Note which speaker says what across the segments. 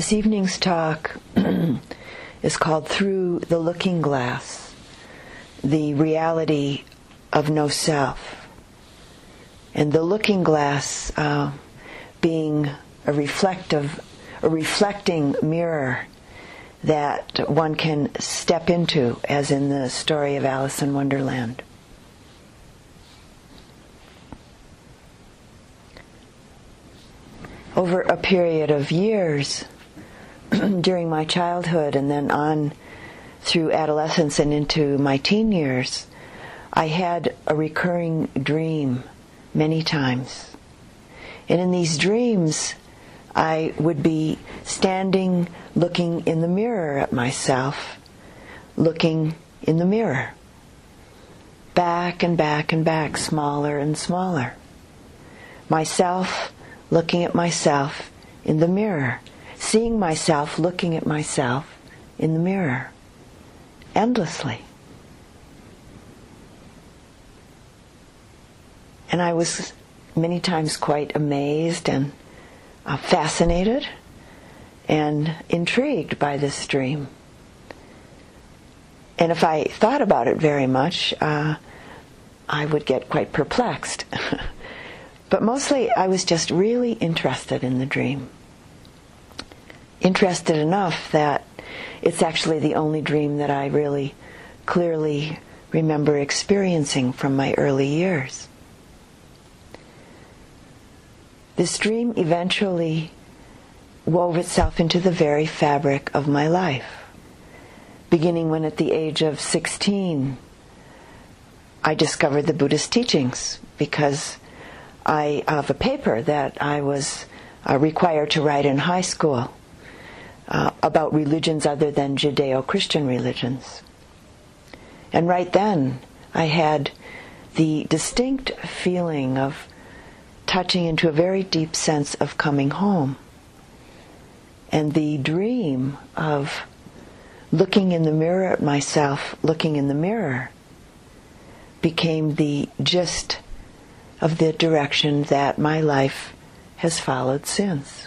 Speaker 1: This evening's talk is called Through the Looking Glass The Reality of No Self. And the looking glass uh, being a reflective, a reflecting mirror that one can step into, as in the story of Alice in Wonderland. Over a period of years, during my childhood and then on through adolescence and into my teen years, I had a recurring dream many times. And in these dreams, I would be standing looking in the mirror at myself, looking in the mirror. Back and back and back, smaller and smaller. Myself looking at myself in the mirror seeing myself looking at myself in the mirror endlessly. And I was many times quite amazed and uh, fascinated and intrigued by this dream. And if I thought about it very much, uh, I would get quite perplexed. but mostly I was just really interested in the dream interested enough that it's actually the only dream that I really clearly remember experiencing from my early years. This dream eventually wove itself into the very fabric of my life, beginning when at the age of 16 I discovered the Buddhist teachings because I have a paper that I was uh, required to write in high school uh, about religions other than Judeo Christian religions. And right then, I had the distinct feeling of touching into a very deep sense of coming home. And the dream of looking in the mirror at myself, looking in the mirror, became the gist of the direction that my life has followed since.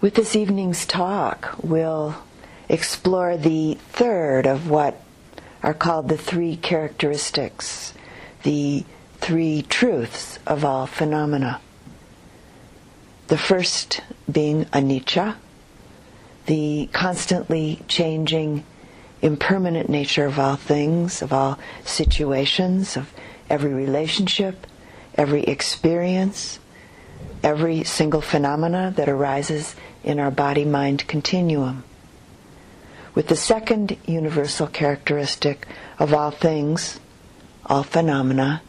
Speaker 1: With this evening's talk, we'll explore the third of what are called the three characteristics, the three truths of all phenomena. The first being anicca, the constantly changing, impermanent nature of all things, of all situations, of every relationship, every experience, every single phenomena that arises in our body mind continuum. With the second universal characteristic of all things, all phenomena,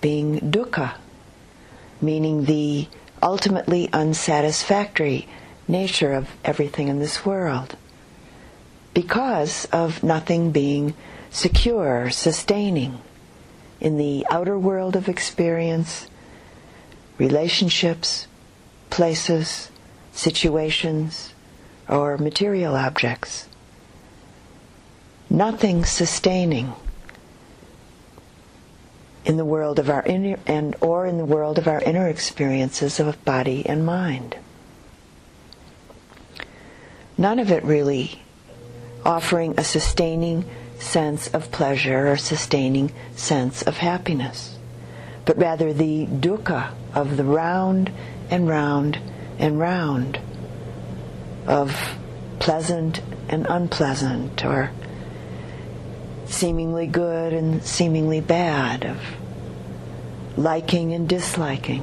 Speaker 1: being dukkha, meaning the ultimately unsatisfactory nature of everything in this world, because of nothing being secure, sustaining in the outer world of experience, relationships, places, situations, or material objects. Nothing sustaining in the world of our inner and or in the world of our inner experiences of body and mind. None of it really offering a sustaining sense of pleasure or sustaining sense of happiness, but rather the dukkha of the round and round and round of pleasant and unpleasant, or seemingly good and seemingly bad, of liking and disliking.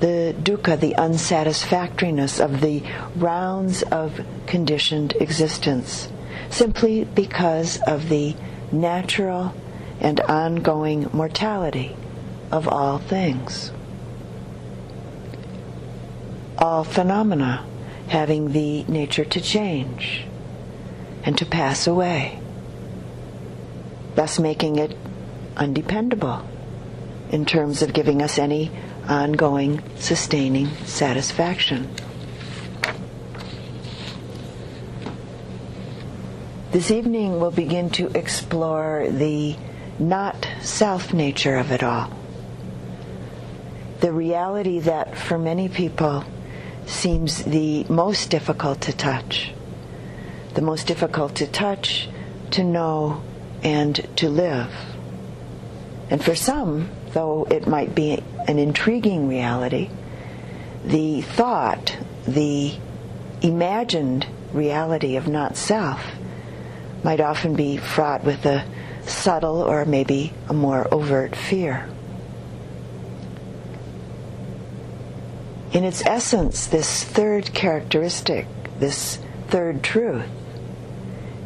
Speaker 1: The dukkha, the unsatisfactoriness of the rounds of conditioned existence, simply because of the natural and ongoing mortality of all things all phenomena having the nature to change and to pass away, thus making it undependable in terms of giving us any ongoing, sustaining satisfaction. This evening we'll begin to explore the not self nature of it all. the reality that for many people seems the most difficult to touch. The most difficult to touch, to know, and to live. And for some, though it might be an intriguing reality, the thought, the imagined reality of not self might often be fraught with a subtle or maybe a more overt fear. In its essence, this third characteristic, this third truth,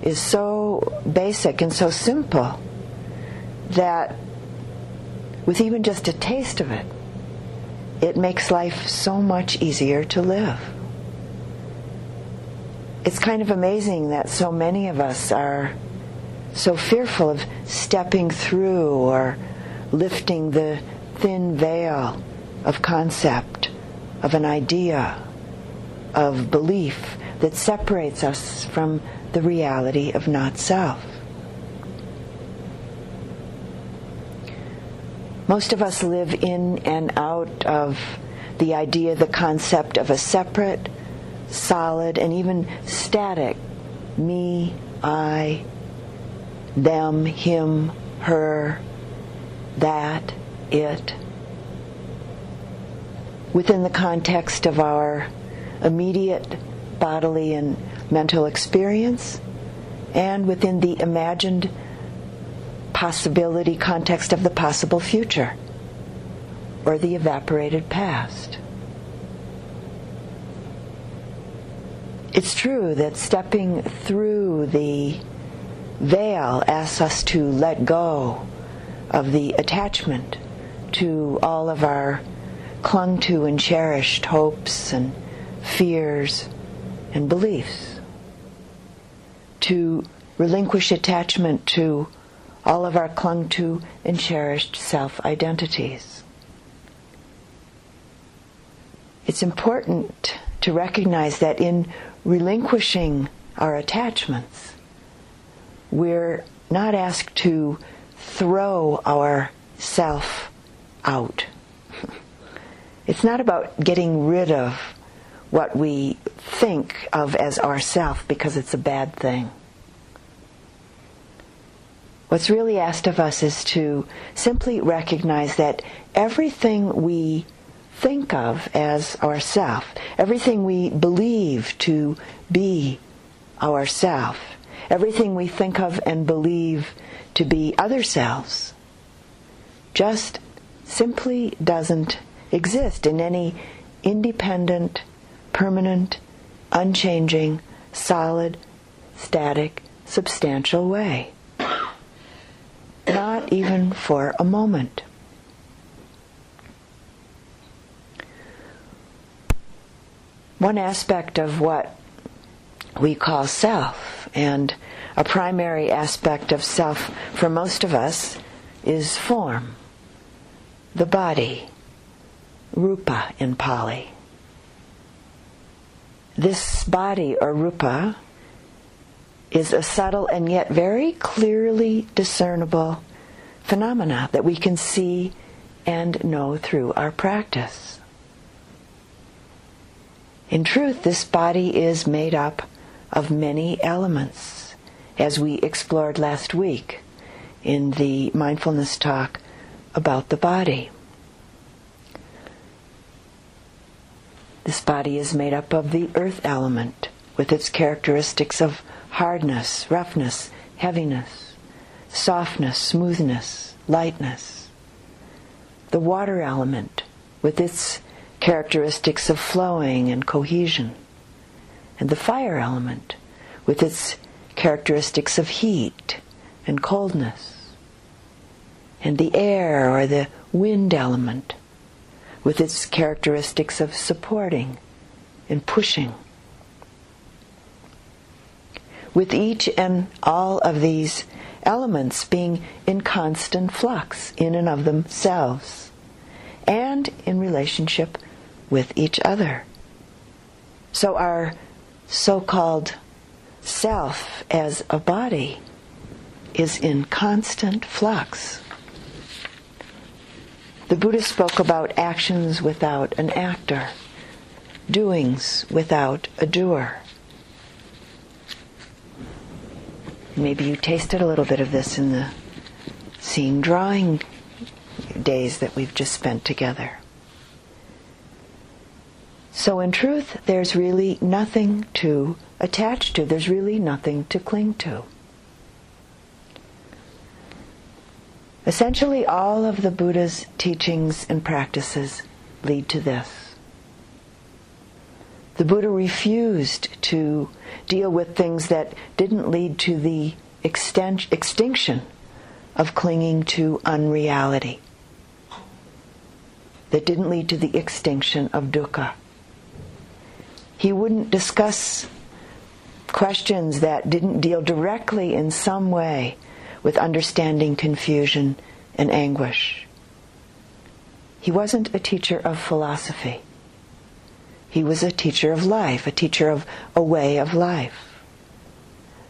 Speaker 1: is so basic and so simple that with even just a taste of it, it makes life so much easier to live. It's kind of amazing that so many of us are so fearful of stepping through or lifting the thin veil of concept, of an idea, of belief that separates us from the reality of not self. Most of us live in and out of the idea, the concept of a separate, solid, and even static me, I, them, him, her, that, it. Within the context of our immediate bodily and mental experience, and within the imagined possibility context of the possible future or the evaporated past. It's true that stepping through the veil asks us to let go of the attachment to all of our clung to and cherished hopes and fears and beliefs. To relinquish attachment to all of our clung to and cherished self identities. It's important to recognize that in relinquishing our attachments, we're not asked to throw our self out. It's not about getting rid of what we think of as ourself because it's a bad thing. What's really asked of us is to simply recognize that everything we think of as ourself, everything we believe to be ourself, everything we think of and believe to be other selves, just simply doesn't exist in any independent, permanent, unchanging, solid, static, substantial way not even for a moment. One aspect of what we call self, and a primary aspect of self for most of us, is form, the body, rupa in Pali. This body, or rupa, is a subtle and yet very clearly discernible phenomena that we can see and know through our practice. In truth, this body is made up of many elements, as we explored last week in the mindfulness talk about the body. This body is made up of the earth element with its characteristics of hardness, roughness, heaviness, softness, smoothness, lightness. The water element with its characteristics of flowing and cohesion. And the fire element with its characteristics of heat and coldness. And the air or the wind element with its characteristics of supporting and pushing with each and all of these elements being in constant flux in and of themselves and in relationship with each other. So our so called self as a body is in constant flux. The Buddha spoke about actions without an actor, doings without a doer. Maybe you tasted a little bit of this in the seeing drawing days that we've just spent together. So, in truth, there's really nothing to attach to, there's really nothing to cling to. Essentially, all of the Buddha's teachings and practices lead to this. The Buddha refused to deal with things that didn't lead to the extinction of clinging to unreality, that didn't lead to the extinction of dukkha. He wouldn't discuss questions that didn't deal directly in some way with understanding confusion and anguish. He wasn't a teacher of philosophy. He was a teacher of life, a teacher of a way of life,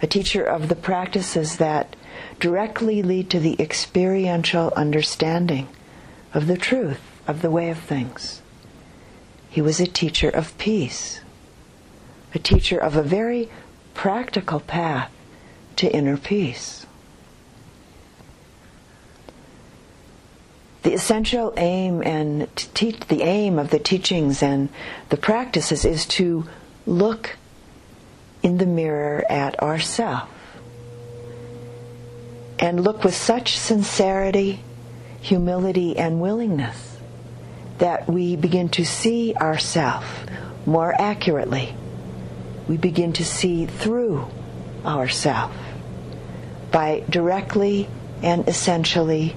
Speaker 1: a teacher of the practices that directly lead to the experiential understanding of the truth of the way of things. He was a teacher of peace, a teacher of a very practical path to inner peace. The essential aim and the aim of the teachings and the practices is to look in the mirror at ourself and look with such sincerity, humility, and willingness that we begin to see ourself more accurately. We begin to see through ourself by directly and essentially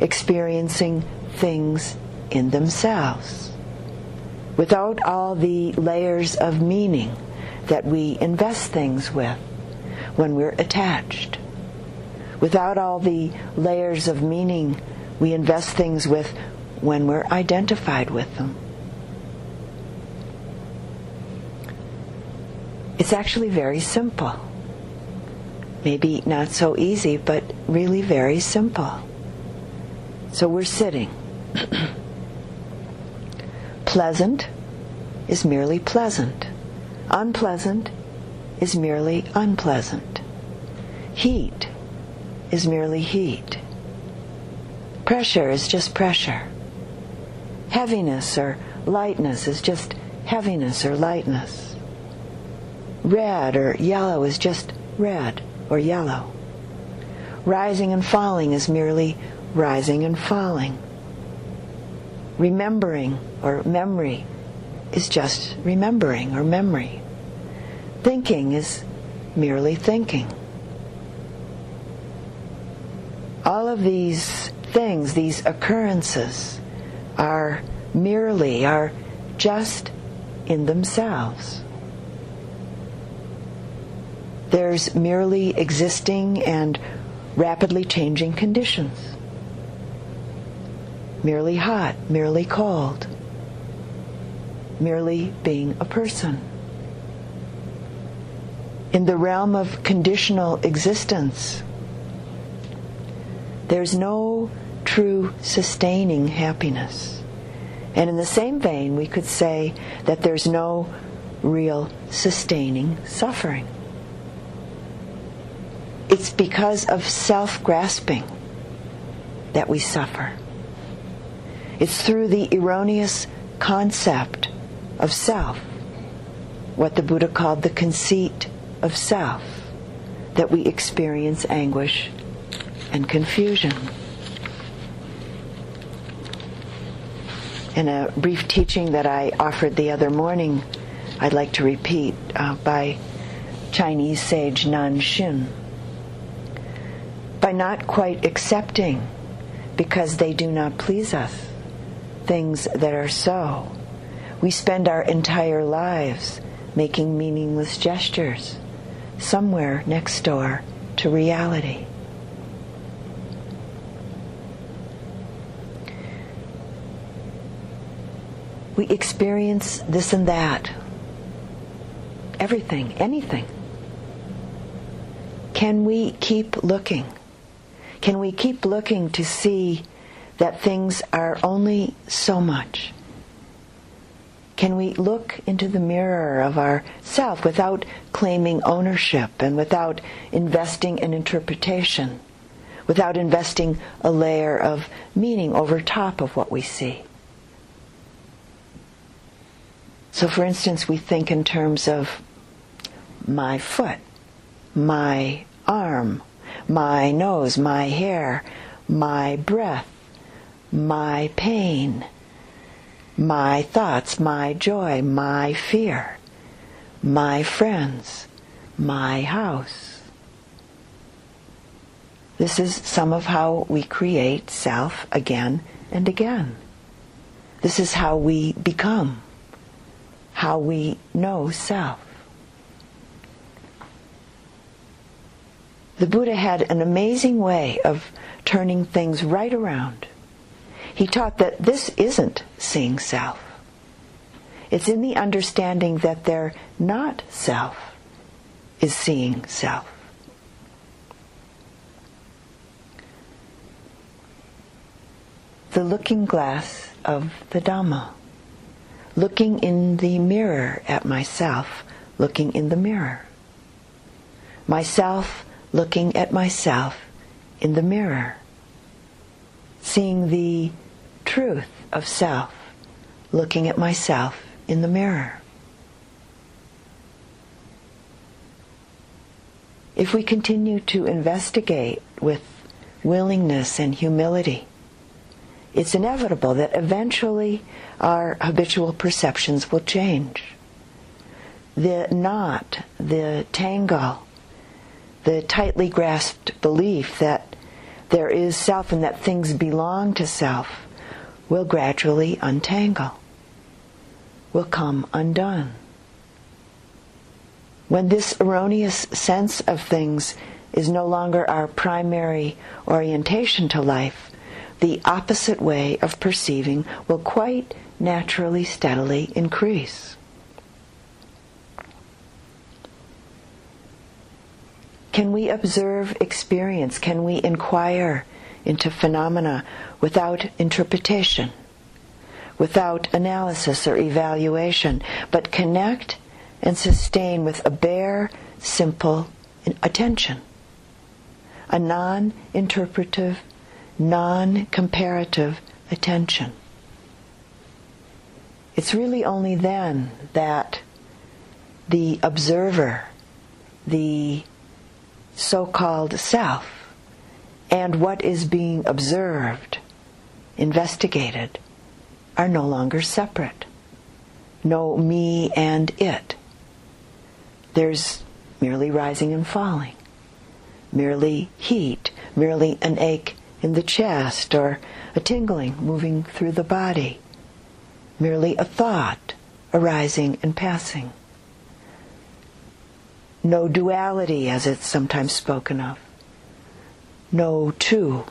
Speaker 1: experiencing things in themselves without all the layers of meaning that we invest things with when we're attached, without all the layers of meaning we invest things with when we're identified with them. It's actually very simple. Maybe not so easy, but really very simple. So we're sitting. pleasant is merely pleasant. Unpleasant is merely unpleasant. Heat is merely heat. Pressure is just pressure. Heaviness or lightness is just heaviness or lightness. Red or yellow is just red or yellow. Rising and falling is merely rising and falling. Remembering or memory is just remembering or memory. Thinking is merely thinking. All of these things, these occurrences, are merely, are just in themselves. There's merely existing and rapidly changing conditions merely hot, merely cold, merely being a person. In the realm of conditional existence, there's no true sustaining happiness. And in the same vein, we could say that there's no real sustaining suffering. It's because of self grasping that we suffer. It's through the erroneous concept of self, what the Buddha called the conceit of self, that we experience anguish and confusion. In a brief teaching that I offered the other morning, I'd like to repeat uh, by Chinese sage Nan Shin. By not quite accepting because they do not please us, things that are so. We spend our entire lives making meaningless gestures somewhere next door to reality. We experience this and that, everything, anything. Can we keep looking? Can we keep looking to see that things are only so much? Can we look into the mirror of our self without claiming ownership and without investing an interpretation, without investing a layer of meaning over top of what we see? So, for instance, we think in terms of my foot, my arm, my nose, my hair, my breath, my pain, my thoughts, my joy, my fear, my friends, my house. This is some of how we create self again and again. This is how we become, how we know self. The Buddha had an amazing way of turning things right around. He taught that this isn't seeing self. It's in the understanding that they're not self is seeing self. The looking glass of the Dhamma. Looking in the mirror at myself, looking in the mirror. Myself looking at myself in the mirror. Seeing the truth of self, looking at myself in the mirror. If we continue to investigate with willingness and humility, it's inevitable that eventually our habitual perceptions will change. The knot, the tangle, the tightly grasped belief that there is self and that things belong to self will gradually untangle, will come undone. When this erroneous sense of things is no longer our primary orientation to life, the opposite way of perceiving will quite naturally, steadily increase. Can we observe experience? Can we inquire into phenomena without interpretation, without analysis or evaluation, but connect and sustain with a bare, simple attention. A non interpretive, non comparative attention. It's really only then that the observer, the so called self, and what is being observed, investigated, are no longer separate. No me and it. There's merely rising and falling, merely heat, merely an ache in the chest or a tingling moving through the body, merely a thought arising and passing. No duality as it's sometimes spoken of no two.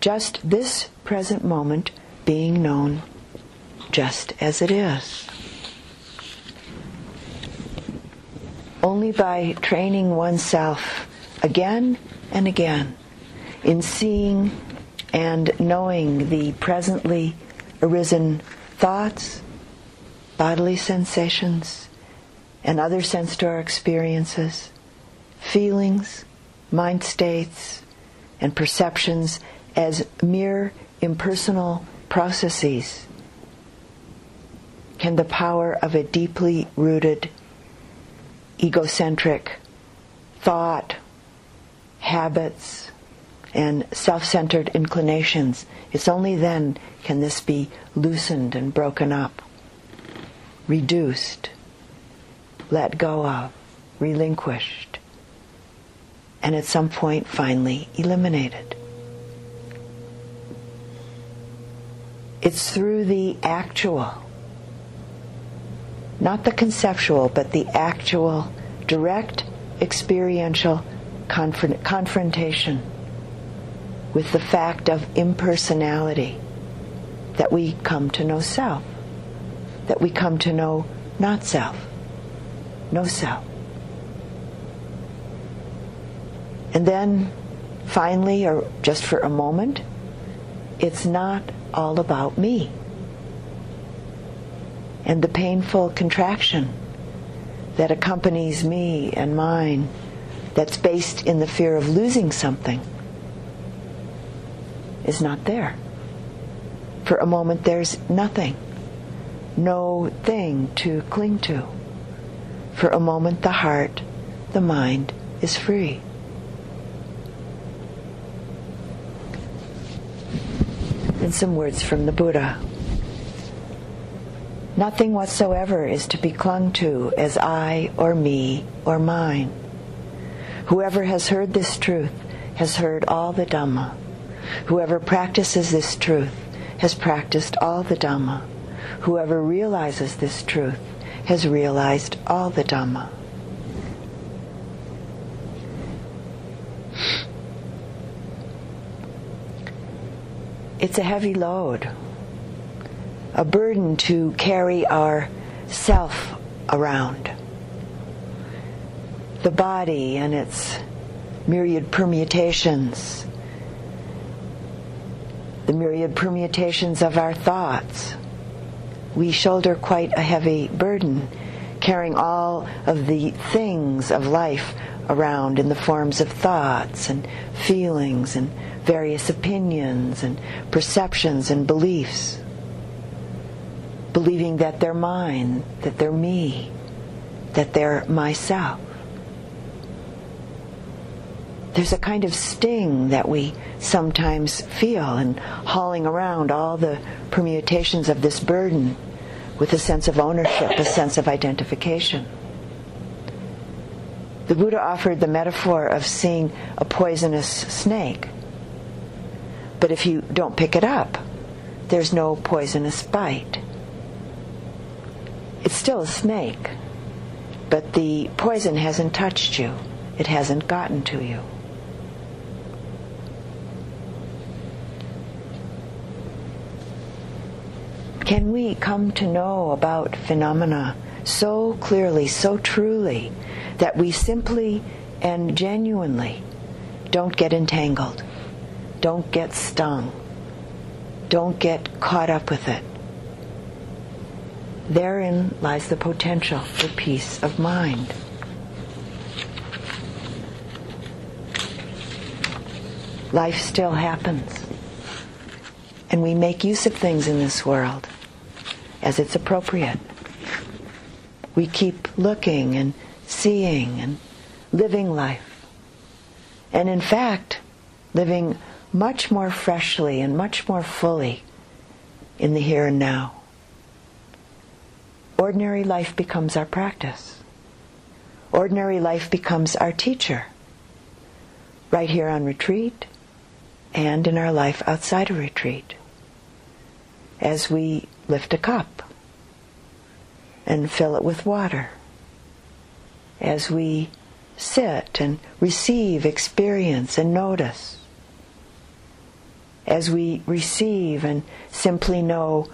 Speaker 1: Just this present moment being known just as it is. Only by training oneself again and again in seeing and knowing the presently arisen thoughts, bodily sensations, and other door experiences, feelings, mind states, and perceptions as mere impersonal processes can the power of a deeply rooted egocentric thought, habits, and self centered inclinations. It's only then can this be loosened and broken up, reduced, let go of, relinquished and at some point finally eliminated. It's through the actual, not the conceptual, but the actual, direct, experiential confront- confrontation with the fact of impersonality that we come to know self, that we come to know not self, no self. And then finally, or just for a moment, it's not all about me. And the painful contraction that accompanies me and mine, that's based in the fear of losing something, is not there. For a moment, there's nothing, no thing to cling to. For a moment, the heart, the mind is free. And some words from the Buddha. Nothing whatsoever is to be clung to as I or me or mine. Whoever has heard this truth has heard all the Dhamma. Whoever practices this truth has practiced all the Dhamma. Whoever realizes this truth has realized all the Dhamma. It's a heavy load a burden to carry our self around. The body and its myriad permutations, the myriad permutations of our thoughts. We shoulder quite a heavy burden, carrying all of the things of life around in the forms of thoughts and feelings and various opinions and perceptions and beliefs believing that they're mine, that they're me, that they're myself. There's a kind of sting that we sometimes feel in hauling around all the permutations of this burden with a sense of ownership, a sense of identification. The Buddha offered the metaphor of seeing a poisonous snake. But if you don't pick it up, there's no poisonous bite. It's still a snake, but the poison hasn't touched you, it hasn't gotten to you. Can we come to know about phenomena so clearly, so truly, that we simply and genuinely don't get entangled, don't get stung, don't get caught up with it? Therein lies the potential for peace of mind. Life still happens. And we make use of things in this world as it's appropriate. We keep looking and seeing and living life. And in fact, living much more freshly and much more fully in the here and now ordinary life becomes our practice. Ordinary life becomes our teacher. Right here on retreat and in our life outside of retreat. As we lift a cup and fill it with water. As we sit and receive experience and notice. As we receive and simply know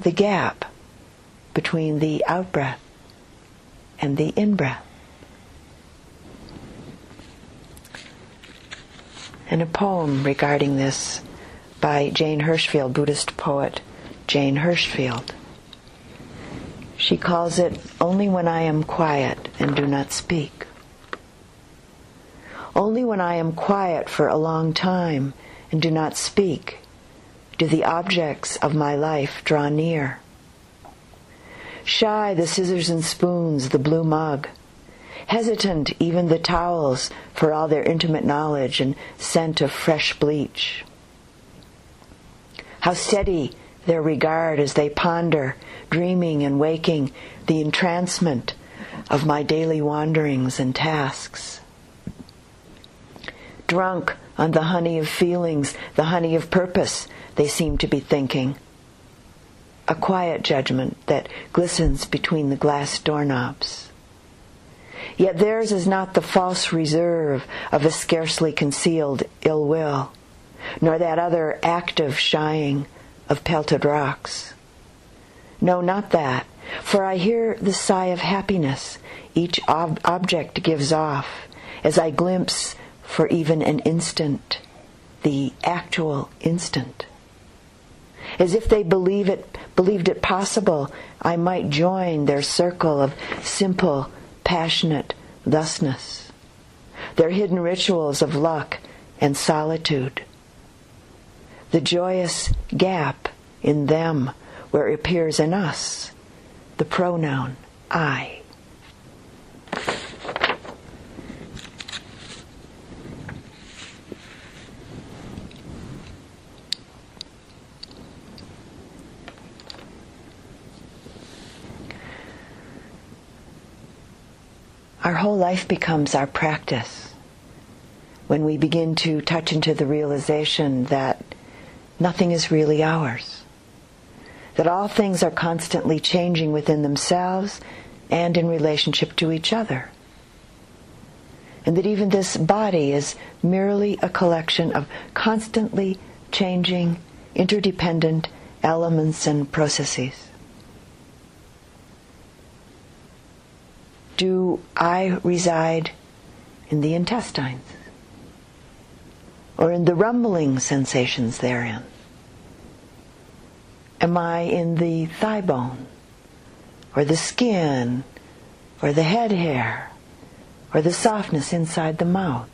Speaker 1: the gap between the out breath and the in breath. And a poem regarding this by Jane Hirshfield, Buddhist poet Jane Hirshfield. She calls it Only When I Am Quiet and Do Not Speak. Only when I am quiet for a long time and do not speak do the objects of my life draw near Shy the scissors and spoons, the blue mug. Hesitant even the towels for all their intimate knowledge and scent of fresh bleach. How steady their regard as they ponder, dreaming and waking, the entrancement of my daily wanderings and tasks. Drunk on the honey of feelings, the honey of purpose, they seem to be thinking a quiet judgment that glistens between the glass doorknobs. Yet theirs is not the false reserve of a scarcely concealed ill will, nor that other active shying of pelted rocks. No, not that, for I hear the sigh of happiness each ob- object gives off as I glimpse for even an instant the actual instant. As if they believe it, believed it possible, I might join their circle of simple, passionate thusness, their hidden rituals of luck and solitude, the joyous gap in them where it appears in us the pronoun I. Our whole life becomes our practice when we begin to touch into the realization that nothing is really ours, that all things are constantly changing within themselves and in relationship to each other, and that even this body is merely a collection of constantly changing, interdependent elements and processes. Do I reside in the intestines? Or in the rumbling sensations therein? Am I in the thigh bone? Or the skin? Or the head hair? Or the softness inside the mouth?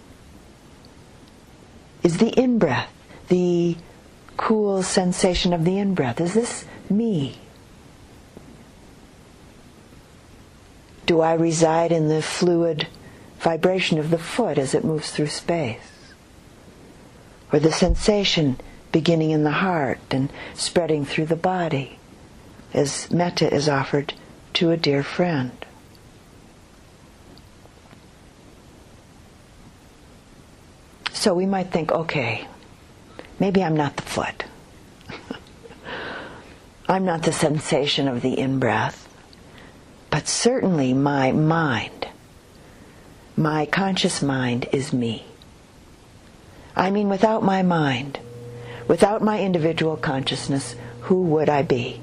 Speaker 1: Is the in breath, the cool sensation of the in breath, is this me? Do I reside in the fluid vibration of the foot as it moves through space? Or the sensation beginning in the heart and spreading through the body as metta is offered to a dear friend? So we might think, okay, maybe I'm not the foot. I'm not the sensation of the in breath but certainly my mind, my conscious mind is me. I mean, without my mind, without my individual consciousness, who would I be?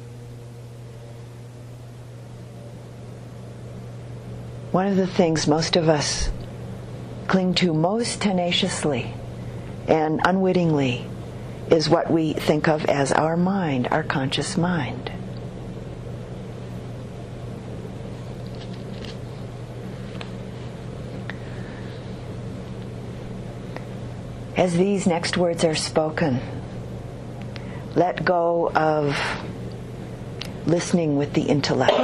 Speaker 1: One of the things most of us cling to most tenaciously and unwittingly is what we think of as our mind, our conscious mind. as these next words are spoken, let go of listening with the intellect,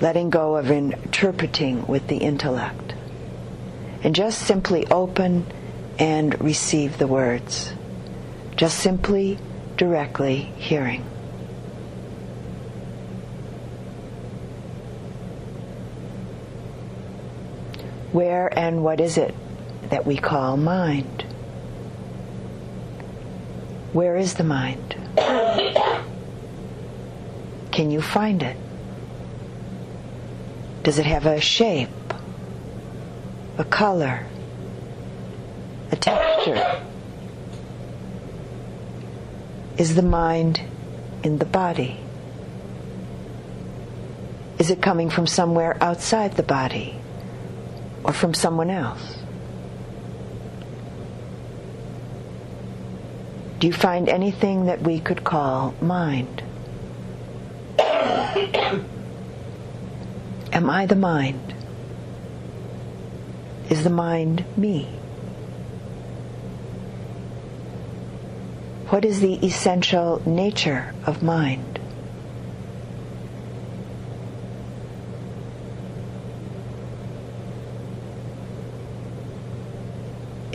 Speaker 1: letting go of interpreting with the intellect, and just simply open and receive the words, just simply, directly hearing. Where and what is it that we call mind? Where is the mind? Can you find it? Does it have a shape, a color, a texture? Is the mind in the body? Is it coming from somewhere outside the body? or from someone else? Do you find anything that we could call mind? Am I the mind? Is the mind me? What is the essential nature of mind?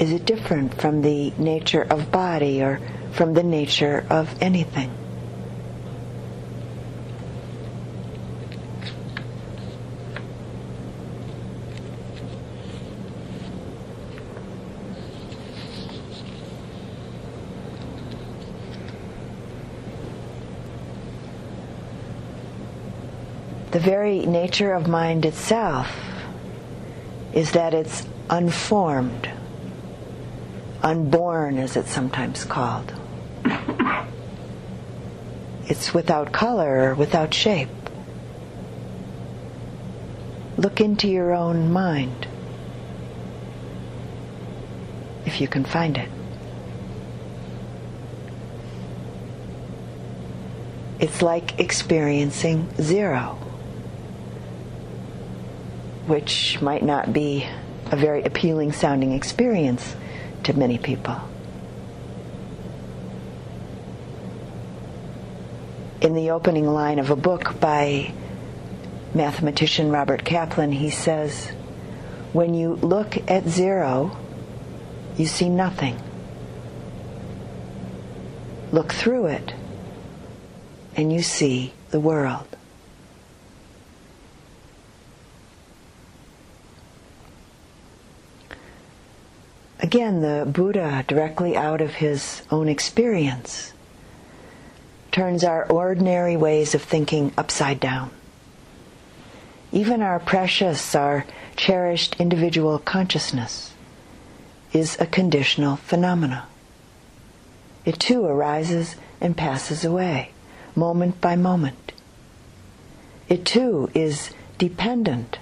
Speaker 1: Is it different from the nature of body or from the nature of anything? The very nature of mind itself is that it's unformed unborn, as it's sometimes called. It's without color without shape. Look into your own mind if you can find it. It's like experiencing zero, which might not be a very appealing sounding experience to many people. In the opening line of a book by mathematician Robert Kaplan, he says, When you look at zero, you see nothing. Look through it, and you see the world. Again, the Buddha, directly out of his own experience, turns our ordinary ways of thinking upside down. Even our precious, our cherished individual consciousness is a conditional phenomena. It too arises and passes away, moment by moment. It too is dependent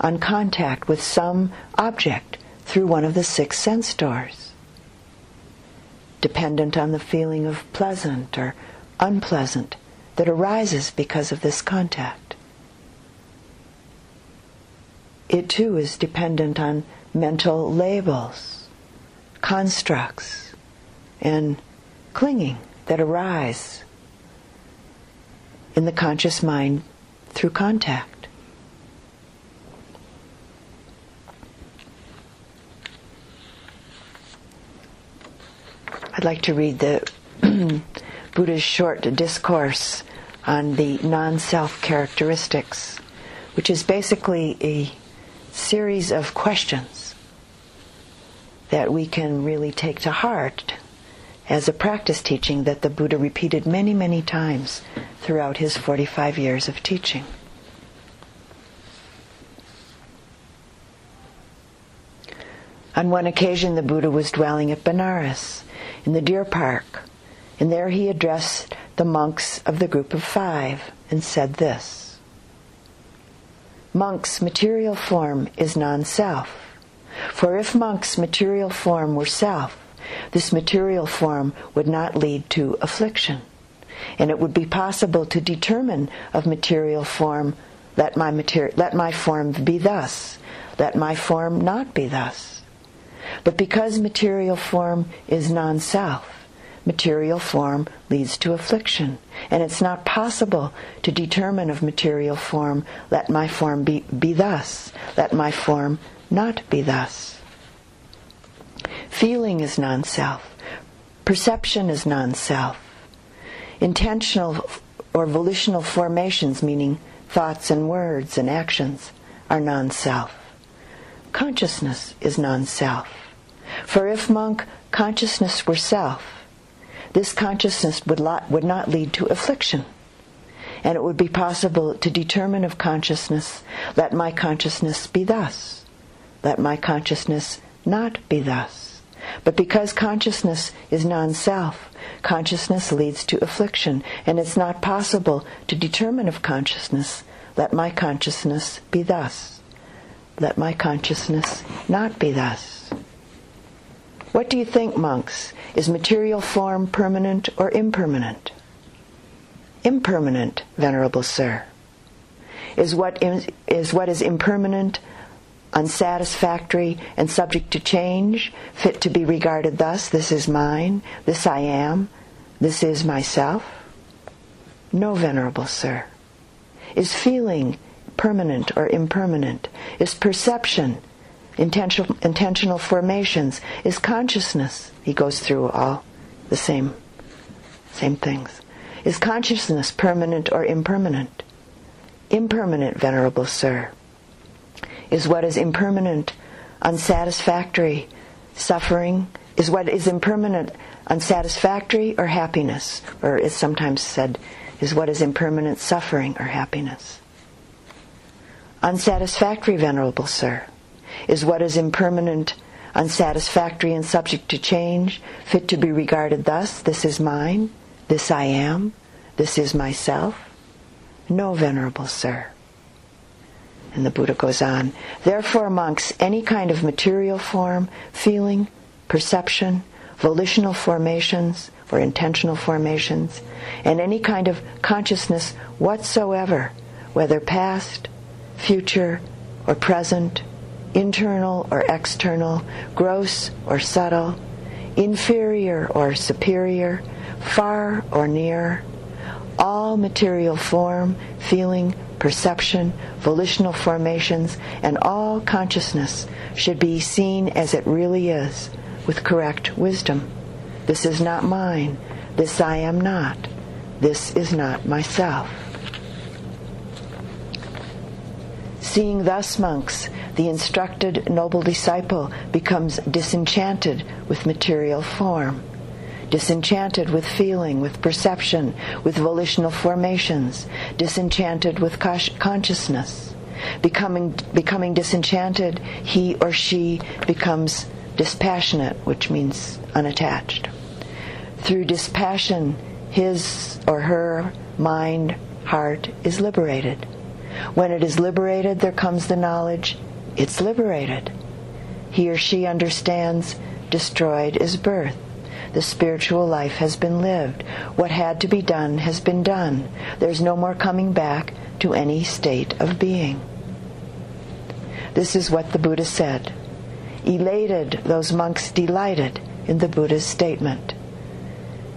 Speaker 1: on contact with some object through one of the six sense doors, dependent on the feeling of pleasant or unpleasant that arises because of this contact. It too is dependent on mental labels, constructs, and clinging that arise in the conscious mind through contact. I'd like to read the Buddha's short discourse on the non self characteristics, which is basically a series of questions that we can really take to heart as a practice teaching that the Buddha repeated many, many times throughout his 45 years of teaching. On one occasion, the Buddha was dwelling at Benares in the deer park, and there he addressed the monks of the group of five and said this Monks' material form is non self. For if monks' material form were self, this material form would not lead to affliction. And it would be possible to determine of material form, let my, materi- let my form be thus, let my form not be thus. But because material form is non self, material form leads to affliction. And it's not possible to determine of material form, let my form be, be thus, let my form not be thus. Feeling is non self. Perception is non self. Intentional or volitional formations, meaning thoughts and words and actions, are non self. Consciousness is non self. For if, monk, consciousness were self, this consciousness would, lot, would not lead to affliction. And it would be possible to determine of consciousness, let my consciousness be thus, let my consciousness not be thus. But because consciousness is non self, consciousness leads to affliction, and it's not possible to determine of consciousness, let my consciousness be thus. Let my consciousness not be thus. What do you think, monks? Is material form permanent or impermanent? Impermanent, Venerable Sir. Is what is, what is impermanent unsatisfactory, and subject to change, fit to be regarded thus this is mine, this I am, this is myself? No, Venerable Sir. Is feeling permanent or impermanent? Is perception, intentional, intentional formations? Is consciousness? He goes through all the same, same things. Is consciousness permanent or impermanent? Impermanent, Venerable Sir is what is impermanent, unsatisfactory, suffering, is what is impermanent, unsatisfactory, or happiness, or is sometimes said, is what is impermanent, suffering, or happiness. Unsatisfactory, Venerable Sir, is what is impermanent, unsatisfactory, and subject to change, fit to be regarded thus this is mine, this I am, this is myself? No, Venerable Sir. And the Buddha goes on, therefore, monks, any kind of material form, feeling, perception, volitional formations, or intentional formations, and any kind of consciousness whatsoever, whether past, future, or present, internal or external, gross or subtle, inferior or superior, far or near, all material form, feeling, perception, volitional formations, and all consciousness should be seen as it really is, with correct wisdom. This is not mine. This I am not. This is not myself. Seeing thus, monks, the instructed noble disciple becomes disenchanted with material form, disenchanted with feeling, with perception, with volitional formations, disenchanted with consciousness. Becoming, becoming disenchanted, he or she becomes dispassionate, which means unattached. Through dispassion, his or her mind, heart is liberated. When it is liberated, there comes the knowledge it's liberated. He or she understands destroyed is birth. The spiritual life has been lived. What had to be done has been done. There's no more coming back to any state of being. This is what the Buddha said. Elated, those monks delighted in the Buddha's statement.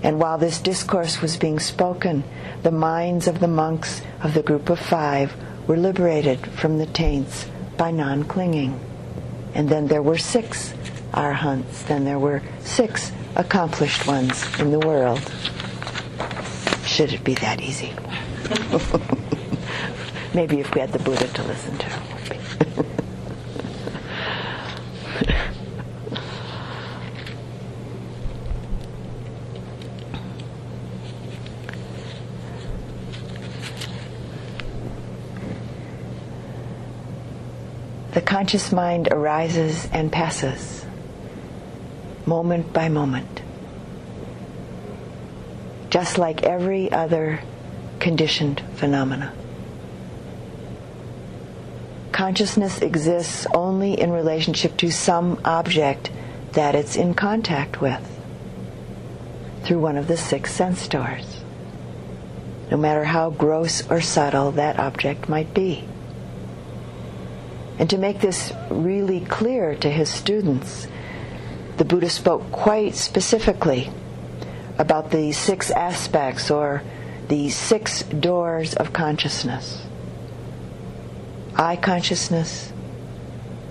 Speaker 1: And while this discourse was being spoken, the minds of the monks of the group of five were liberated from the taints by non clinging. And then there were six arahants, then there were six accomplished ones in the world. Should it be that easy? Maybe if we had the Buddha to listen to. the conscious mind arises and passes, moment by moment, just like every other conditioned phenomena. Consciousness exists only in relationship to some object that it's in contact with through one of the six sense doors, no matter how gross or subtle that object might be. And to make this really clear to his students, the Buddha spoke quite specifically about the six aspects or the six doors of consciousness eye consciousness,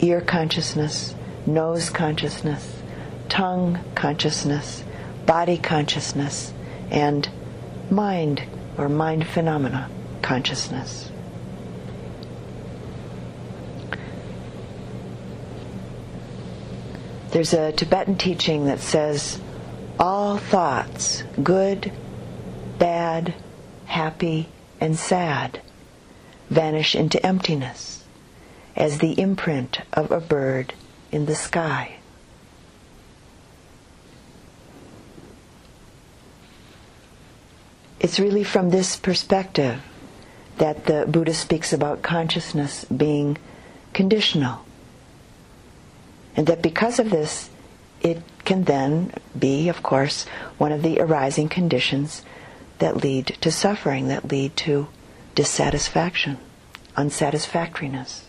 Speaker 1: ear consciousness, nose consciousness, tongue consciousness, body consciousness, and mind or mind phenomena consciousness. There's a Tibetan teaching that says all thoughts, good, bad, happy, and sad, vanish into emptiness as the imprint of a bird in the sky. It's really from this perspective that the Buddha speaks about consciousness being conditional and that because of this, it can then be, of course, one of the arising conditions that lead to suffering, that lead to dissatisfaction, unsatisfactoriness.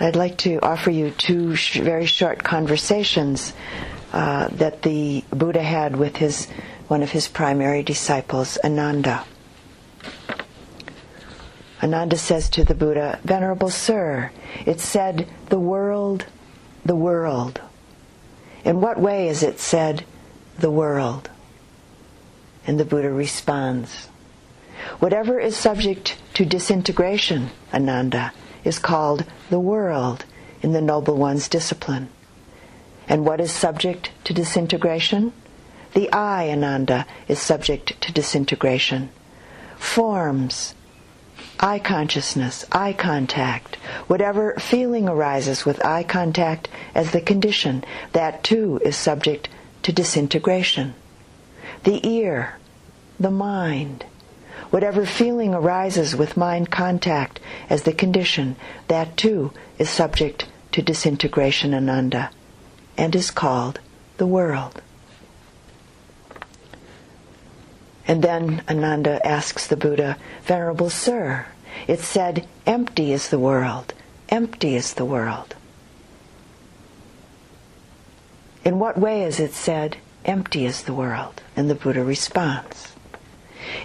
Speaker 1: I'd like to offer you two sh- very short conversations uh, that the Buddha had with his one of his primary disciples, Ananda. Ananda says to the Buddha, Venerable Sir, it said, the world, the world. In what way is it said, the world? And the Buddha responds, Whatever is subject to disintegration, Ananda, is called the world in the Noble One's discipline. And what is subject to disintegration? The eye, Ananda, is subject to disintegration. Forms, eye consciousness, eye contact, whatever feeling arises with eye contact as the condition, that too is subject to disintegration. The ear, the mind, Whatever feeling arises with mind contact as the condition, that too is subject to disintegration ananda and is called the world. And then Ananda asks the Buddha, Venerable Sir, it said, empty is the world, empty is the world. In what way is it said, empty is the world? And the Buddha responds,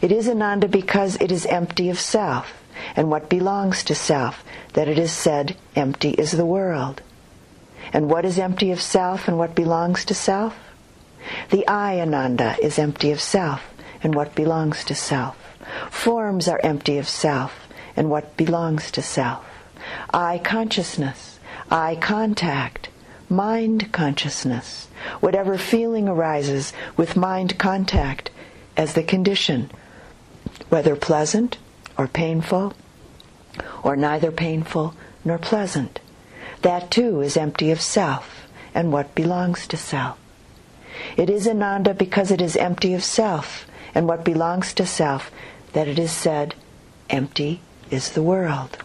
Speaker 1: It is Ananda because it is empty of self and what belongs to self that it is said, empty is the world. And what is empty of self and what belongs to self? The eye, Ananda, is empty of self and what belongs to self. Forms are empty of self and what belongs to self. eye consciousness, eye contact, mind consciousness, whatever feeling arises with mind contact as the condition, whether pleasant or painful, or neither painful nor pleasant. That too is empty of self and what belongs to self. It is Ananda because it is empty of self and what belongs to self that it is said, empty is the world.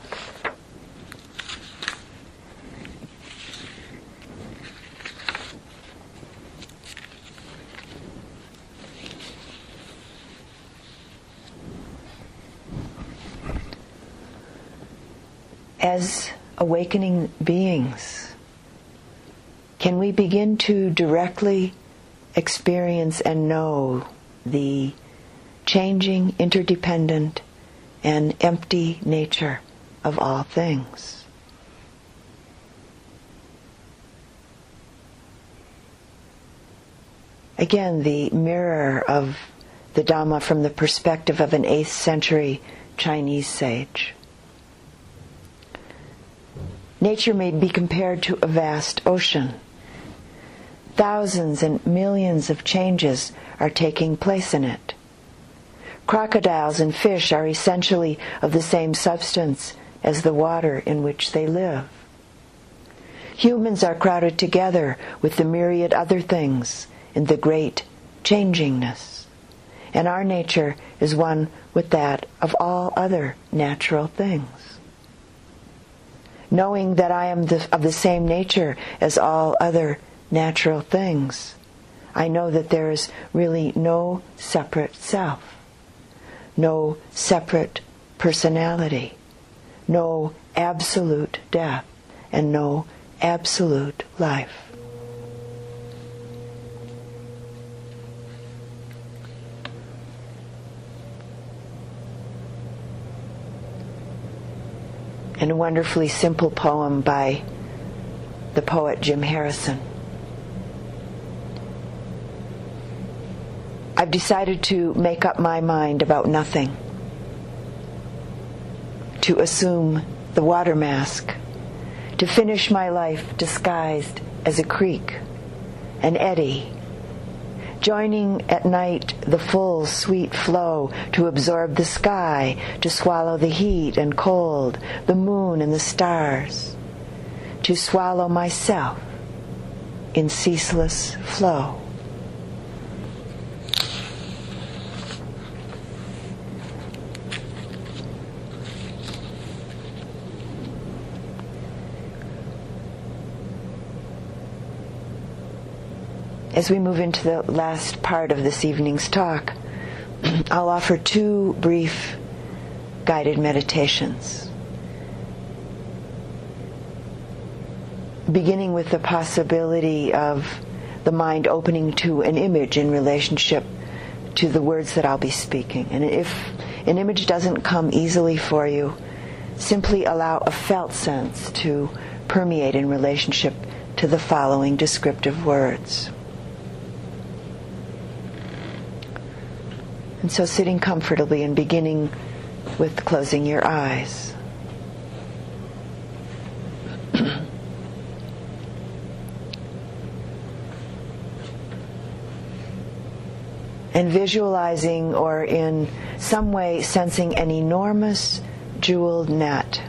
Speaker 1: As awakening beings, can we begin to directly experience and know the changing, interdependent, and empty nature of all things. Again, the mirror of the Dhamma from the perspective of an 8th century Chinese sage. Nature may be compared to a vast ocean. Thousands and millions of changes are taking place in it. Crocodiles and fish are essentially of the same substance as the water in which they live. Humans are crowded together with the myriad other things in the great changingness. And our nature is one with that of all other natural things. Knowing that I am the, of the same nature as all other natural things, I know that there is really no separate self, no separate personality, no absolute death, and no absolute life. And a wonderfully simple poem by the poet Jim Harrison. I've decided to make up my mind about nothing, to assume the water mask, to finish my life disguised as a creek, an eddy, joining at night the full sweet flow to absorb the sky, to swallow the heat and cold, the moon and the stars, to swallow myself in ceaseless flow. As we move into the last part of this evening's talk, I'll offer two brief guided meditations. Beginning with the possibility of the mind opening to an image in relationship to the words that I'll be speaking. And if an image doesn't come easily for you, simply allow a felt sense to permeate in relationship to the following descriptive words. And so sitting comfortably and beginning with closing your eyes. and visualizing or in some way sensing an enormous jeweled net.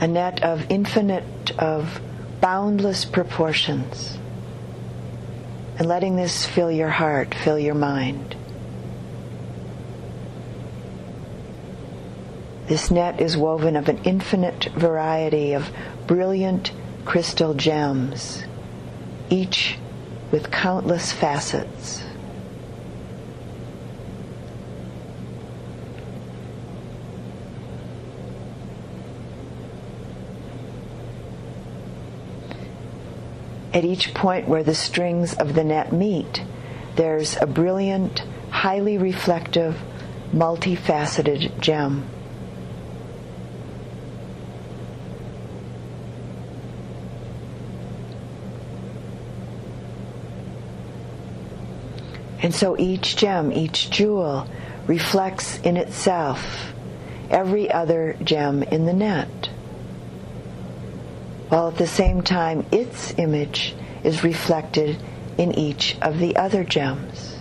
Speaker 1: A net of infinite, of boundless proportions and letting this fill your heart, fill your mind. This net is woven of an infinite variety of brilliant crystal gems, each with countless facets. At each point where the strings of the net meet, there's a brilliant, highly reflective, multifaceted gem. And so each gem, each jewel, reflects in itself every other gem in the net while at the same time its image is reflected in each of the other gems.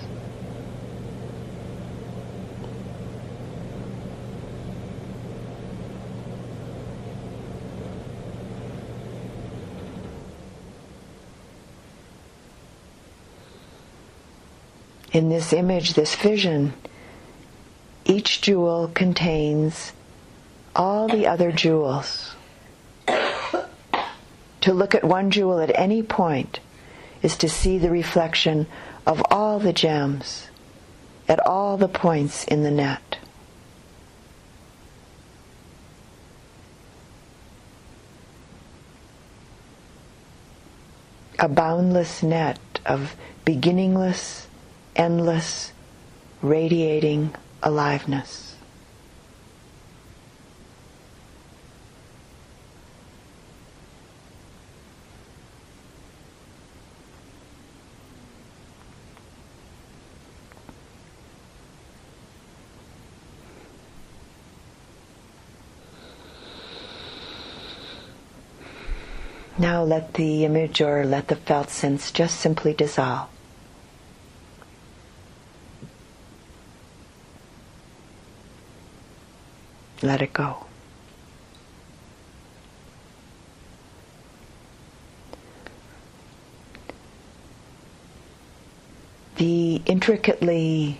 Speaker 1: In this image, this vision, each jewel contains all the other jewels. To look at one jewel at any point is to see the reflection of all the gems at all the points in the net. A boundless net of beginningless, endless, radiating aliveness. Now let the image or let the felt sense just simply dissolve. Let it go. The intricately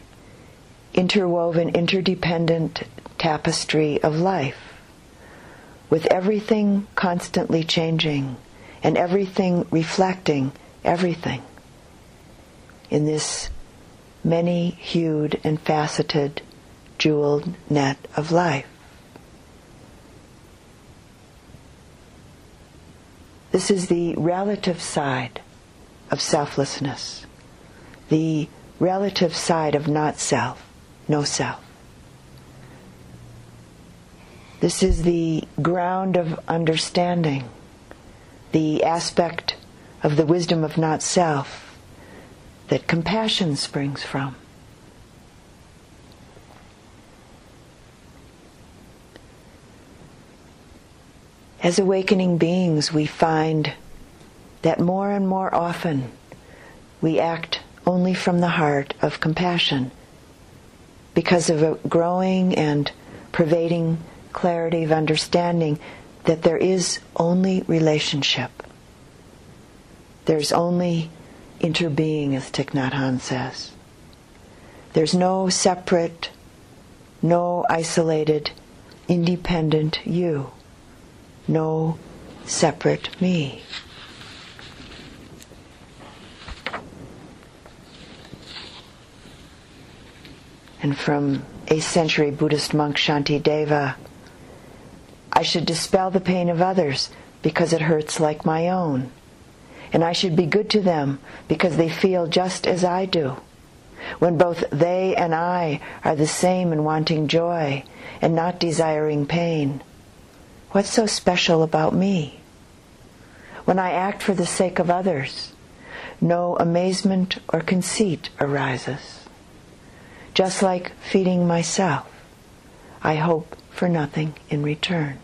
Speaker 1: interwoven, interdependent tapestry of life, with everything constantly changing and everything reflecting everything in this many hued and faceted jeweled net of life. This is the relative side of selflessness, the relative side of not self, no self. This is the ground of understanding the aspect of the wisdom of not self that compassion springs from. As awakening beings, we find that more and more often we act only from the heart of compassion because of a growing and pervading clarity of understanding that there is only relationship. There's only interbeing, as Thich Nhat Hanh says. There's no separate, no isolated, independent you, no separate me. And from 8th century Buddhist monk Shantideva, I should dispel the pain of others because it hurts like my own. And I should be good to them because they feel just as I do. When both they and I are the same in wanting joy and not desiring pain. What's so special about me? When I act for the sake of others, no amazement or conceit arises. Just like feeding myself, I hope for nothing in return.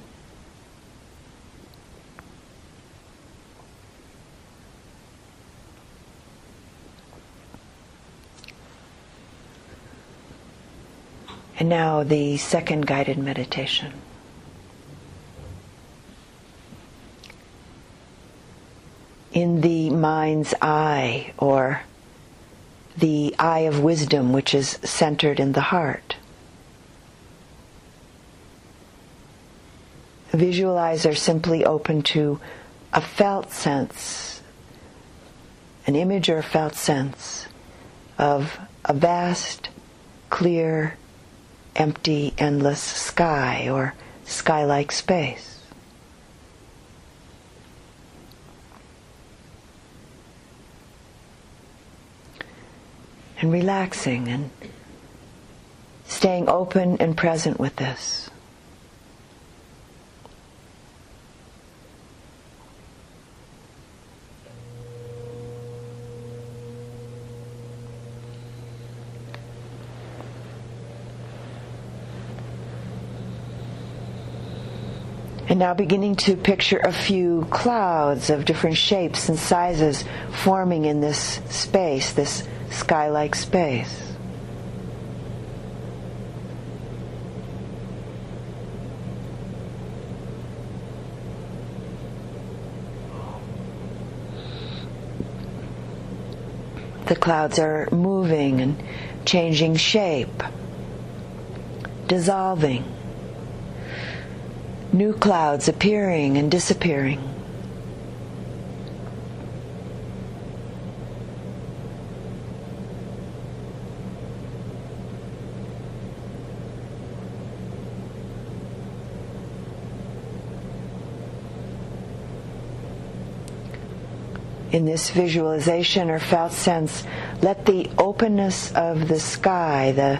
Speaker 1: And now the second guided meditation. In the mind's eye, or the eye of wisdom, which is centered in the heart. visualize are simply open to a felt sense, an image or felt sense of a vast, clear, empty, endless sky or sky like space. And relaxing and staying open and present with this. And now beginning to picture a few clouds of different shapes and sizes forming in this space, this sky like space. The clouds are moving and changing shape, dissolving new clouds appearing and disappearing. in this visualization or felt sense, let the openness of the sky, the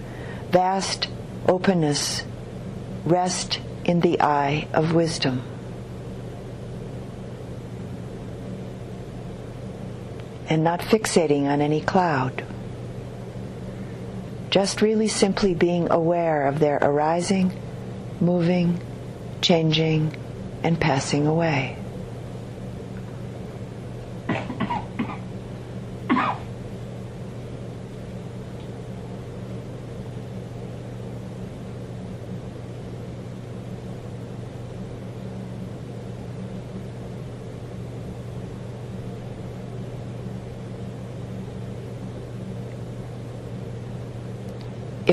Speaker 1: vast openness, rest in the eye of wisdom. And not fixating on any cloud. Just really simply being aware of their arising, moving, changing, and passing away.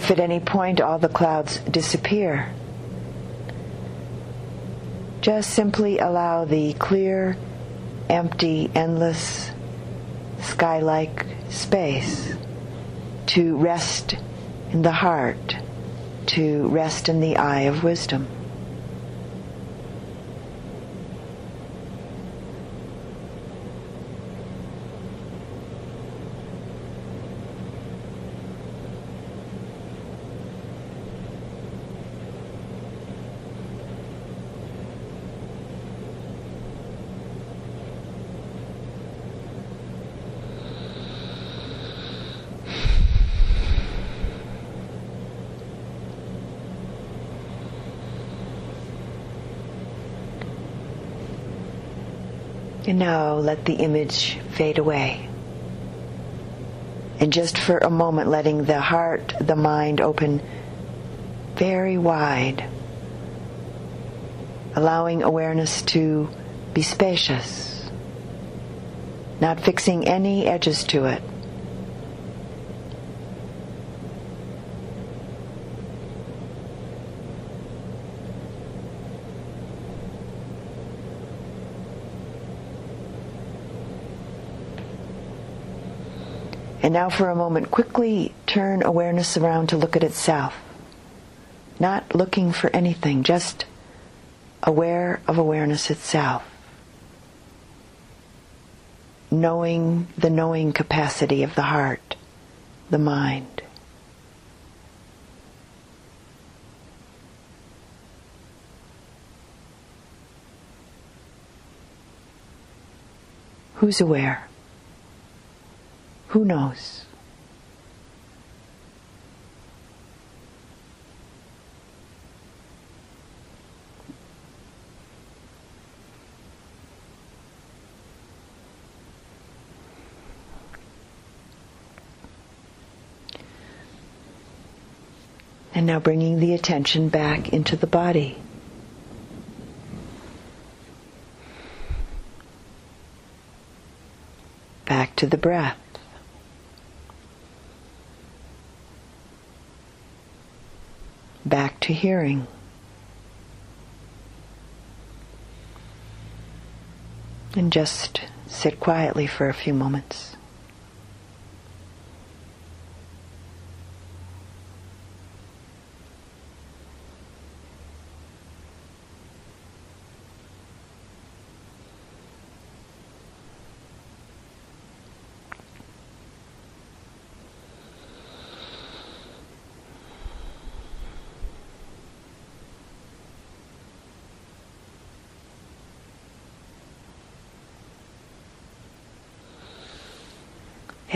Speaker 1: If at any point all the clouds disappear, just simply allow the clear, empty, endless, sky like space to rest in the heart, to rest in the eye of wisdom. Now let the image fade away. And just for a moment, letting the heart, the mind open very wide, allowing awareness to be spacious, not fixing any edges to it. And now, for a moment, quickly turn awareness around to look at itself. Not looking for anything, just aware of awareness itself. Knowing the knowing capacity of the heart, the mind. Who's aware? Who knows? And now bringing the attention back into the body. Back to the breath. back to hearing. And just sit quietly for a few moments.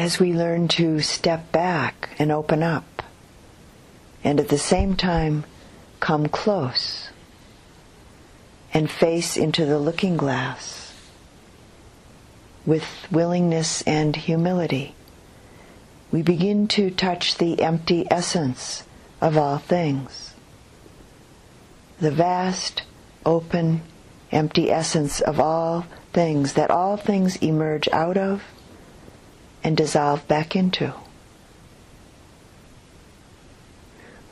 Speaker 1: As we learn to step back and open up, and at the same time come close and face into the looking glass with willingness and humility, we begin to touch the empty essence of all things. The vast, open, empty essence of all things that all things emerge out of and dissolve back into.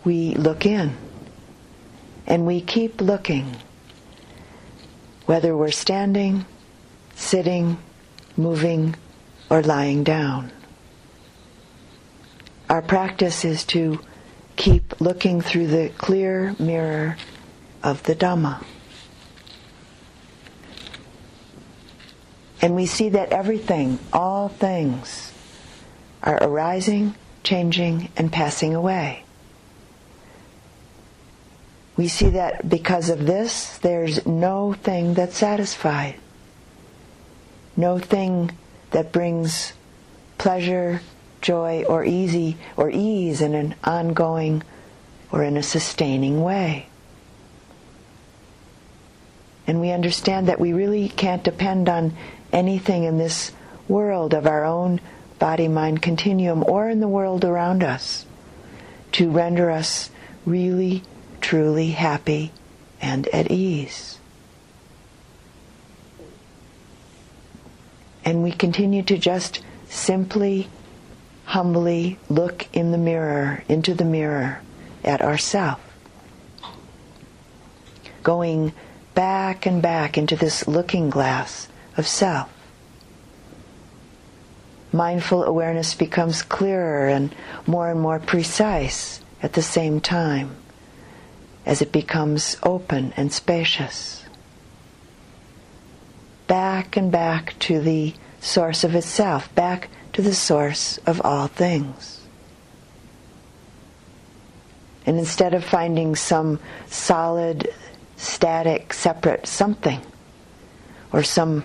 Speaker 1: We look in and we keep looking, whether we're standing, sitting, moving, or lying down. Our practice is to keep looking through the clear mirror of the Dhamma. And we see that everything, all things, are arising, changing, and passing away. We see that because of this, there's no thing that's satisfied, no thing that brings pleasure, joy, or easy or ease in an ongoing or in a sustaining way. And we understand that we really can't depend on anything in this world of our own body mind continuum or in the world around us to render us really, truly happy and at ease. And we continue to just simply, humbly look in the mirror, into the mirror at ourself. Going back and back into this looking glass of self. Mindful awareness becomes clearer and more and more precise at the same time as it becomes open and spacious. Back and back to the source of itself, back to the source of all things. And instead of finding some solid, static, separate something, or some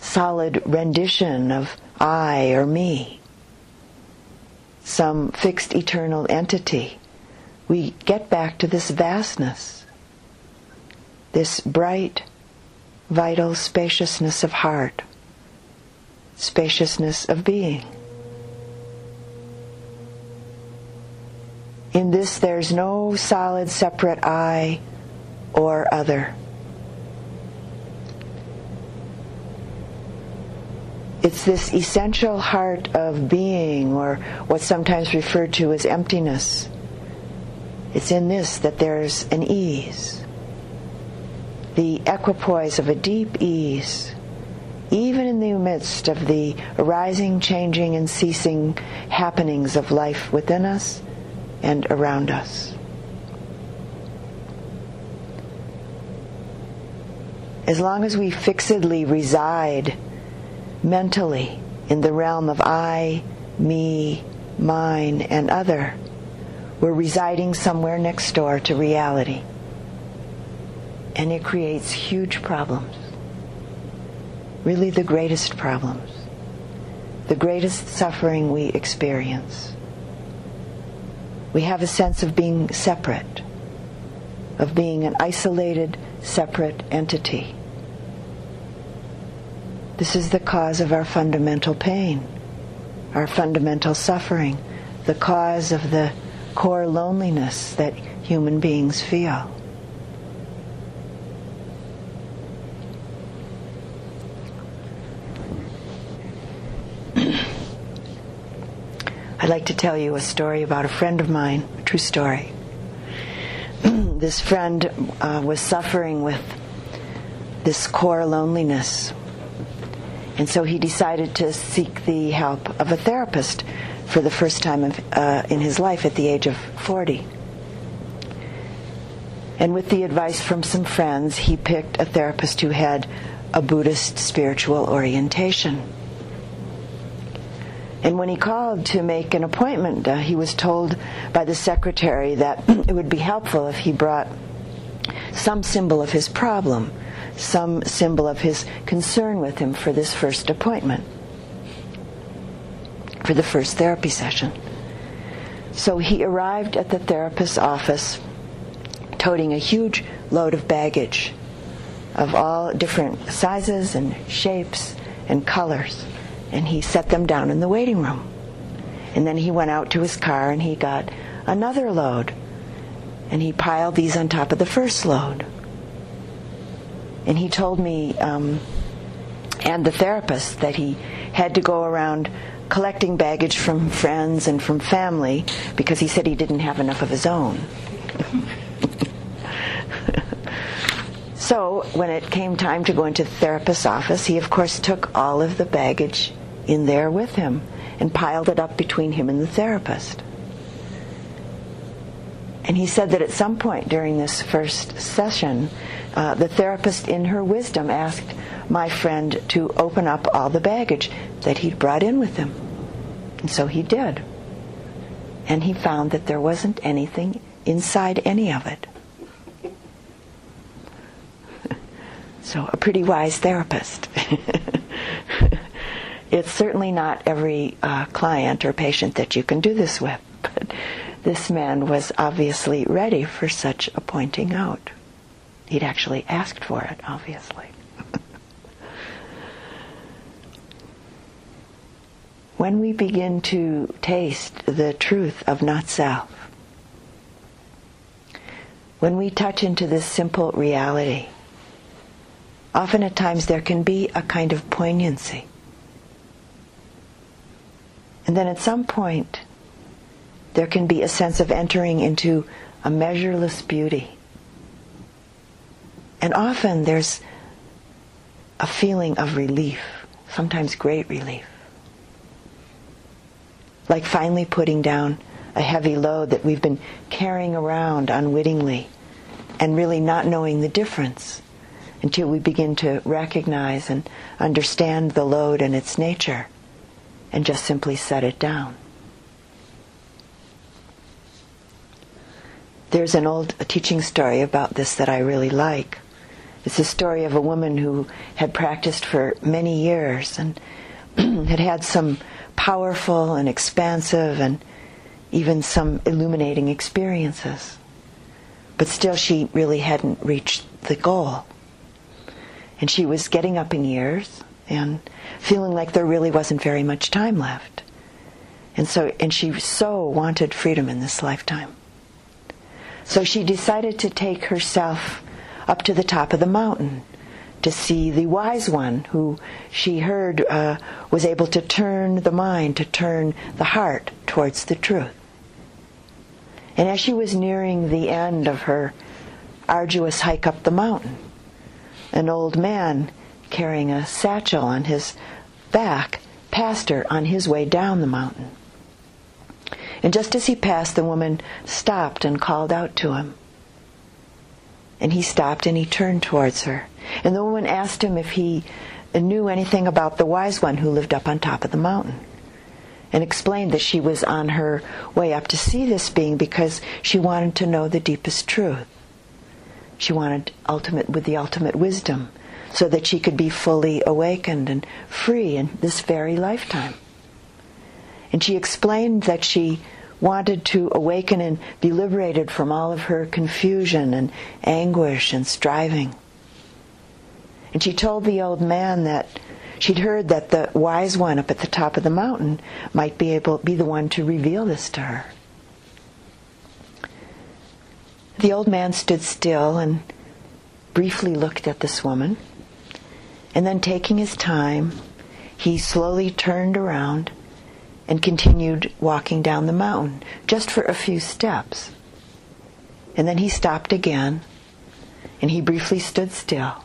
Speaker 1: solid rendition of I or me, some fixed eternal entity, we get back to this vastness, this bright, vital spaciousness of heart, spaciousness of being. In this, there's no solid, separate I or other. It's this essential heart of being, or what's sometimes referred to as emptiness. It's in this that there's an ease, the equipoise of a deep ease, even in the midst of the arising, changing, and ceasing happenings of life within us and around us. As long as we fixedly reside mentally in the realm of I, me, mine, and other, we're residing somewhere next door to reality. And it creates huge problems. Really, the greatest problems. The greatest suffering we experience. We have a sense of being separate, of being an isolated, separate entity. This is the cause of our fundamental pain, our fundamental suffering, the cause of the core loneliness that human beings feel. I'd like to tell you a story about a friend of mine, a true story. this friend uh, was suffering with this core loneliness And so he decided to seek the help of a therapist for the first time of, uh, in his life at the age of 40. And with the advice from some friends, he picked a therapist who had a Buddhist spiritual orientation. And when he called to make an appointment, uh, he was told by the secretary that it would be helpful if he brought some symbol of his problem, some symbol of his concern with him for this first appointment, for the first therapy session. So he arrived at the therapist's office toting a huge load of baggage of all different sizes and shapes and colors. And he set them down in the waiting room. And then he went out to his car and he got another load. And he piled these on top of the first load. And he told me um, and the therapist that he had to go around collecting baggage from friends and from family because he said he didn't have enough of his own. So when it came time to go into the therapist's office, he of course took all of the baggage in there with him and piled it up between him and the therapist. And he said that at some point during this first session, uh, the therapist, in her wisdom, asked my friend to open up all the baggage that he'd brought in with him. And so he did. And he found that there wasn't anything inside any of it. So, a pretty wise therapist. it's certainly not every uh, client or patient that you can do this with, but this man was obviously ready for such a pointing out. He'd actually asked for it, obviously. when we begin to taste the truth of not self, when we touch into this simple reality, often at times there can be a kind of poignancy. And then at some point, there can be a sense of entering into a measureless beauty. And often there's a feeling of relief, sometimes great relief. Like finally putting down a heavy load that we've been carrying around unwittingly and really not knowing the difference until we begin to recognize and understand the load and its nature and just simply set it down. There's an old teaching story about this that I really like. It's a story of a woman who had practiced for many years and had had some powerful and expansive and even some illuminating experiences. But still, she really hadn't reached the goal. And she was getting up in years and feeling like there really wasn't very much time left. And so and she so wanted freedom in this lifetime. So she decided to take herself up to the top of the mountain to see the wise one who she heard uh, was able to turn the mind, to turn the heart towards the truth. And as she was nearing the end of her arduous hike up the mountain, an old man carrying a satchel on his back passed her on his way down the mountain. And just as he passed, the woman stopped and called out to him. And he stopped and he turned towards her. And the woman asked him if he knew anything about the wise one who lived up on top of the mountain. And explained that she was on her way up to see this being because she wanted to know the deepest truth. She wanted ultimate with the ultimate wisdom so that she could be fully awakened and free in this very lifetime. And she explained that she wanted to awaken and be liberated from all of her confusion and anguish and striving. And she told the old man that she'd heard that the wise one up at the top of the mountain might be able be the one to reveal this to her. The old man stood still and briefly looked at this woman. And then, taking his time, he slowly turned around and continued walking down the mountain, just for a few steps. And then he stopped again and he briefly stood still.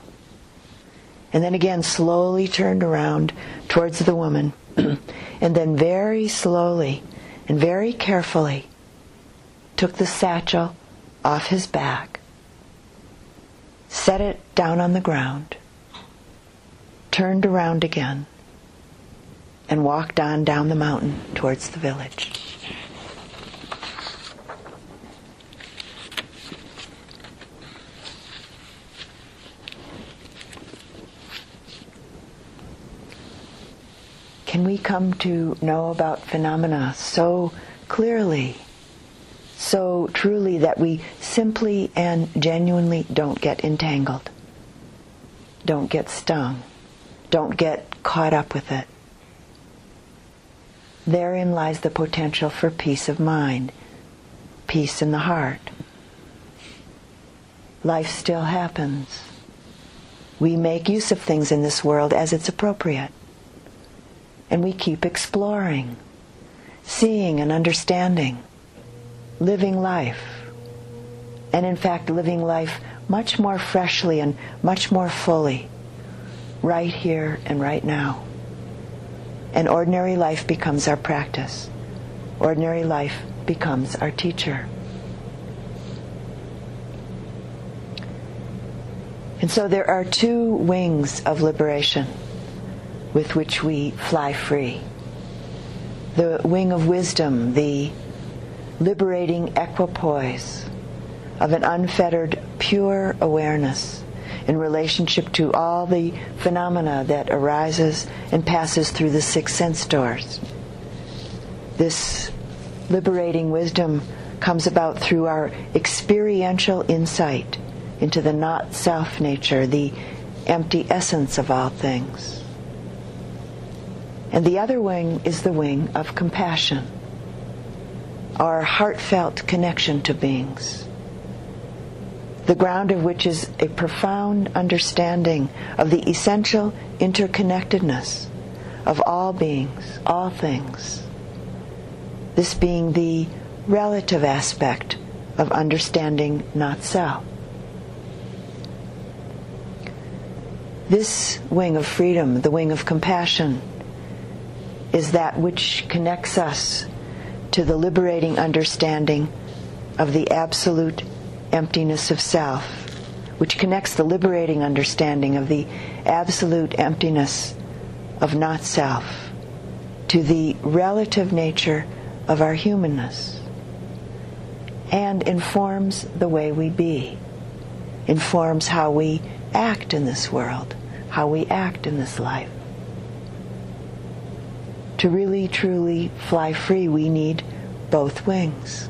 Speaker 1: And then again, slowly turned around towards the woman. and then very slowly and very carefully took the satchel off his back, set it down on the ground, turned around again, and walked on down the mountain towards the village. Can we come to know about phenomena so clearly, so truly that we simply and genuinely don't get entangled, don't get stung, don't get caught up with it? Therein lies the potential for peace of mind, peace in the heart. Life still happens. We make use of things in this world as it's appropriate. And we keep exploring, seeing and understanding, living life. And in fact, living life much more freshly and much more fully, right here and right now and ordinary life becomes our practice. Ordinary life becomes our teacher. And so there are two wings of liberation with which we fly free. The wing of wisdom, the liberating equipoise of an unfettered, pure awareness in relationship to all the phenomena that arises and passes through the six sense doors. This liberating wisdom comes about through our experiential insight into the not self nature, the empty essence of all things. And the other wing is the wing of compassion, our heartfelt connection to beings the ground of which is a profound understanding of the essential interconnectedness of all beings, all things. This being the relative aspect of understanding not self. This wing of freedom, the wing of compassion, is that which connects us to the liberating understanding of the absolute emptiness of self, which connects the liberating understanding of the absolute emptiness of not self to the relative nature of our humanness and informs the way we be, informs how we act in this world, how we act in this life. To really, truly fly free, we need both wings.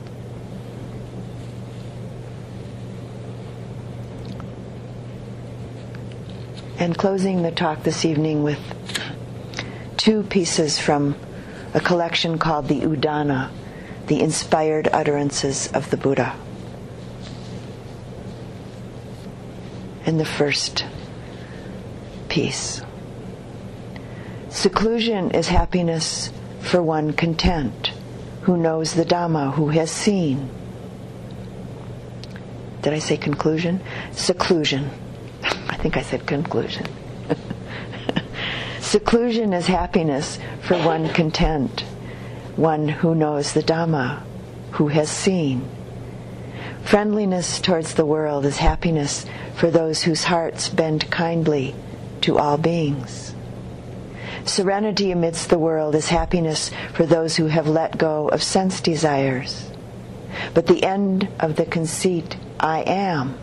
Speaker 1: And closing the talk this evening with two pieces from a collection called the Udana, the inspired utterances of the Buddha. And the first piece. Seclusion is happiness for one content, who knows the Dhamma, who has seen. Did I say conclusion? Seclusion think I said conclusion. Seclusion is happiness for one content, one who knows the Dhamma, who has seen. Friendliness towards the world is happiness for those whose hearts bend kindly to all beings. Serenity amidst the world is happiness for those who have let go of sense desires. But the end of the conceit, I am,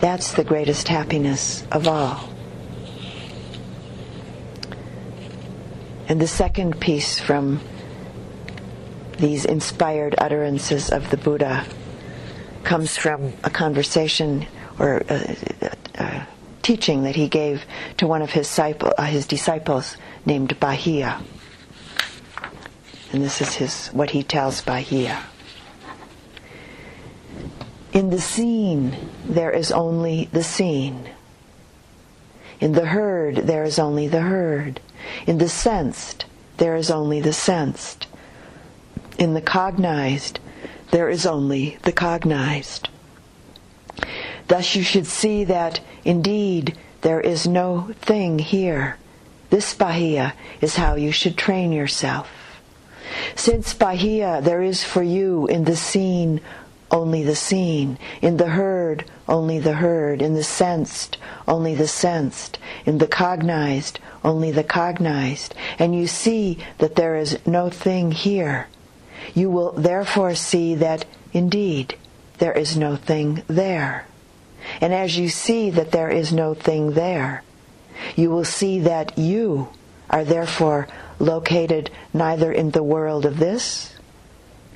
Speaker 1: that's the greatest happiness of all. And the second piece from these inspired utterances of the Buddha comes from a conversation or a, a, a teaching that he gave to one of his, disciple, uh, his disciples named Bahiya. And this is his, what he tells Bahiya. In the seen, there is only the seen. In the heard, there is only the heard. In the sensed, there is only the sensed. In the cognized, there is only the cognized. Thus you should see that, indeed, there is no thing here. This Bahiya is how you should train yourself. Since Bahiya there is for you in the seen only the seen, in the heard only the heard, in the sensed only the sensed, in the cognized only the cognized, and you see that there is no thing here. You will therefore see that indeed there is no thing there. And as you see that there is no thing there, you will see that you are therefore located neither in the world of this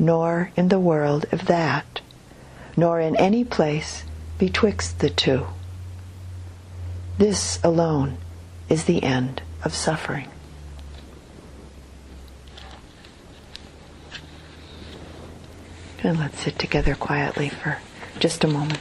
Speaker 1: nor in the world of that, nor in any place betwixt the two. This alone is the end of suffering. And let's sit together quietly for just a moment.